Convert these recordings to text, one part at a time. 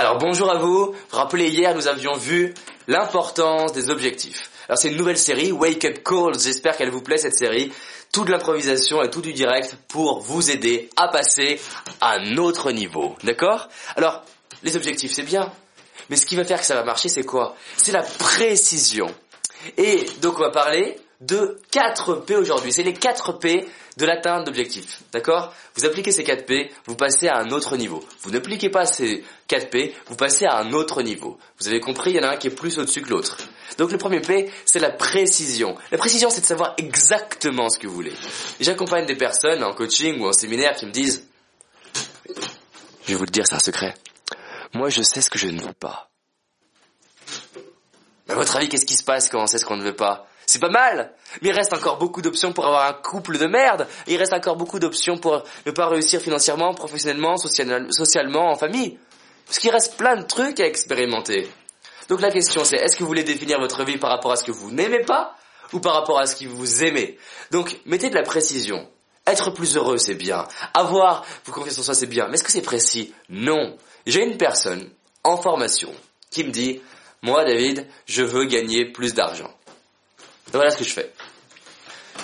Alors bonjour à vous. Vous vous rappelez hier nous avions vu l'importance des objectifs. Alors c'est une nouvelle série, Wake Up Calls. J'espère qu'elle vous plaît cette série. Tout de l'improvisation et tout du direct pour vous aider à passer à un autre niveau. D'accord? Alors les objectifs c'est bien. Mais ce qui va faire que ça va marcher c'est quoi? C'est la précision. Et donc on va parler de 4 P aujourd'hui. C'est les 4 P de l'atteinte d'objectifs. D'accord? Vous appliquez ces 4 P, vous passez à un autre niveau. Vous n'appliquez pas ces 4 P, vous passez à un autre niveau. Vous avez compris, il y en a un qui est plus au-dessus que l'autre. Donc le premier P, c'est la précision. La précision, c'est de savoir exactement ce que vous voulez. J'accompagne des personnes en coaching ou en séminaire qui me disent, je vais vous le dire, c'est un secret. Moi, je sais ce que je ne veux pas. À votre avis, qu'est-ce qui se passe quand on sait ce qu'on ne veut pas? C'est pas mal, mais il reste encore beaucoup d'options pour avoir un couple de merde. il reste encore beaucoup d'options pour ne pas réussir financièrement, professionnellement, socialement, en famille. Parce qu'il reste plein de trucs à expérimenter. Donc la question c'est, est-ce que vous voulez définir votre vie par rapport à ce que vous n'aimez pas ou par rapport à ce que vous aimez? Donc mettez de la précision. Être plus heureux, c'est bien. Avoir vous confiance en soi, c'est bien. Mais est-ce que c'est précis? Non. J'ai une personne en formation qui me dit, moi David, je veux gagner plus d'argent voilà ce que je fais.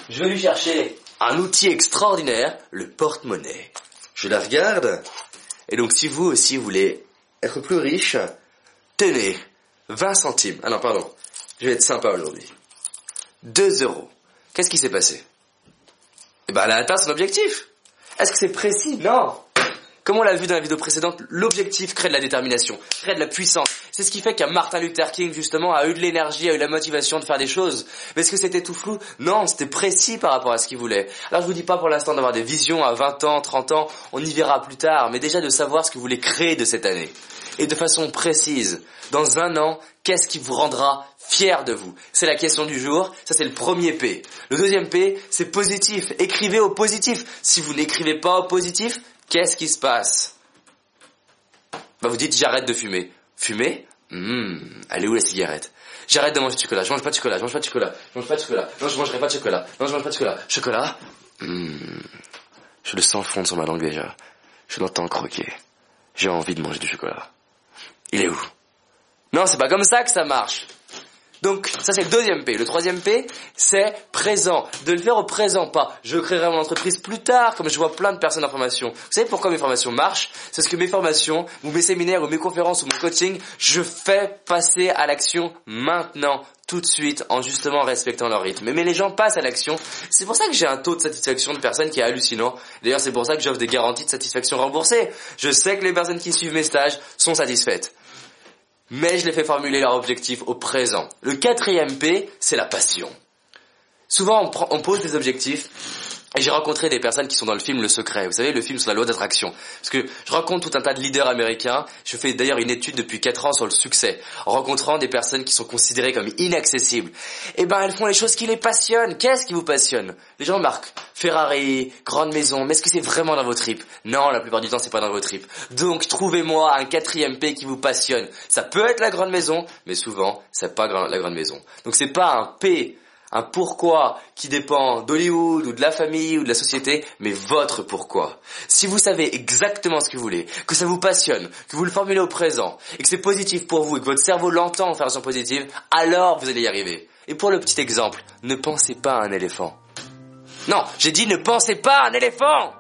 Je vais lui chercher un outil extraordinaire, le porte-monnaie. Je la regarde. Et donc si vous aussi voulez être plus riche, tenez 20 centimes. Ah non, pardon. Je vais être sympa aujourd'hui. 2 euros. Qu'est-ce qui s'est passé? Eh ben, elle a atteint son objectif. Est-ce que c'est précis? Non. Comme on l'a vu dans la vidéo précédente, l'objectif crée de la détermination, crée de la puissance. C'est ce qui fait qu'un Martin Luther King, justement, a eu de l'énergie, a eu la motivation de faire des choses. Mais est-ce que c'était tout flou? Non, c'était précis par rapport à ce qu'il voulait. Alors je vous dis pas pour l'instant d'avoir des visions à 20 ans, 30 ans, on y verra plus tard, mais déjà de savoir ce que vous voulez créer de cette année. Et de façon précise. Dans un an, qu'est-ce qui vous rendra fier de vous? C'est la question du jour. Ça, c'est le premier P. Le deuxième P, c'est positif. Écrivez au positif. Si vous n'écrivez pas au positif, Qu'est-ce qui se passe? Bah Vous dites j'arrête de fumer. Fumer? Hmm, Elle est où la cigarette? J'arrête de manger du chocolat. Je mange pas de chocolat. Je mange pas de chocolat. Je mange pas de chocolat. Non, je mangerai pas de chocolat. Non, je mange pas de chocolat. Chocolat? Hmm, Je le sens fondre sur ma langue déjà. Je l'entends croquer. J'ai envie de manger du chocolat. Il est où? Non, c'est pas comme ça que ça marche. Donc ça c'est le deuxième P. Le troisième P, c'est présent. De le faire au présent, pas je créerai mon entreprise plus tard, comme je vois plein de personnes en formation. Vous savez pourquoi mes formations marchent? C'est parce que mes formations, ou mes séminaires, ou mes conférences, ou mon coaching, je fais passer à l'action maintenant tout de suite en justement respectant leur rythme. Mais les gens passent à l'action. C'est pour ça que j'ai un taux de satisfaction de personnes qui est hallucinant. D'ailleurs, c'est pour ça que j'offre des garanties de satisfaction remboursées. Je sais que les personnes qui suivent mes stages sont satisfaites mais je les fais formuler leur objectif au présent. Le quatrième P, c'est la passion. Souvent, on, pose des objectifs et j'ai rencontré des personnes qui sont dans le film Le Secret. Vous savez, le film sur la loi d'attraction. Parce que je rencontre tout un tas de leaders américains. Je fais d'ailleurs une étude depuis 4 ans sur le succès. En rencontrant des personnes qui sont considérées comme inaccessibles. Eh ben, elles font les choses qui les passionnent. Qu'est-ce qui vous passionne? Les gens marquent Ferrari, grande maison. Mais est-ce que c'est vraiment dans vos tripes? Non, la plupart du temps, c'est pas dans vos tripes. Donc, trouvez-moi un quatrième P qui vous passionne. Ça peut être la grande maison, mais souvent, c'est pas la grande maison. Donc, c'est pas un P un pourquoi qui dépend d'Hollywood ou de la famille ou de la société, mais votre pourquoi. Si vous savez exactement ce que vous voulez, que ça vous passionne, que vous le formulez au présent, et que c'est positif pour vous, et que votre cerveau l'entend en façon positive, alors vous allez y arriver. Et pour le petit exemple, ne pensez pas à un éléphant. Non, j'ai dit ne pensez pas à un éléphant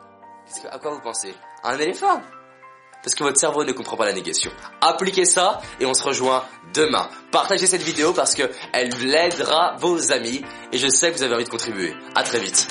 À quoi vous pensez? À un éléphant parce que votre cerveau ne comprend pas la négation. Appliquez ça et on se rejoint demain. Partagez cette vidéo parce que elle l'aidera vos amis et je sais que vous avez envie de contribuer. À très vite.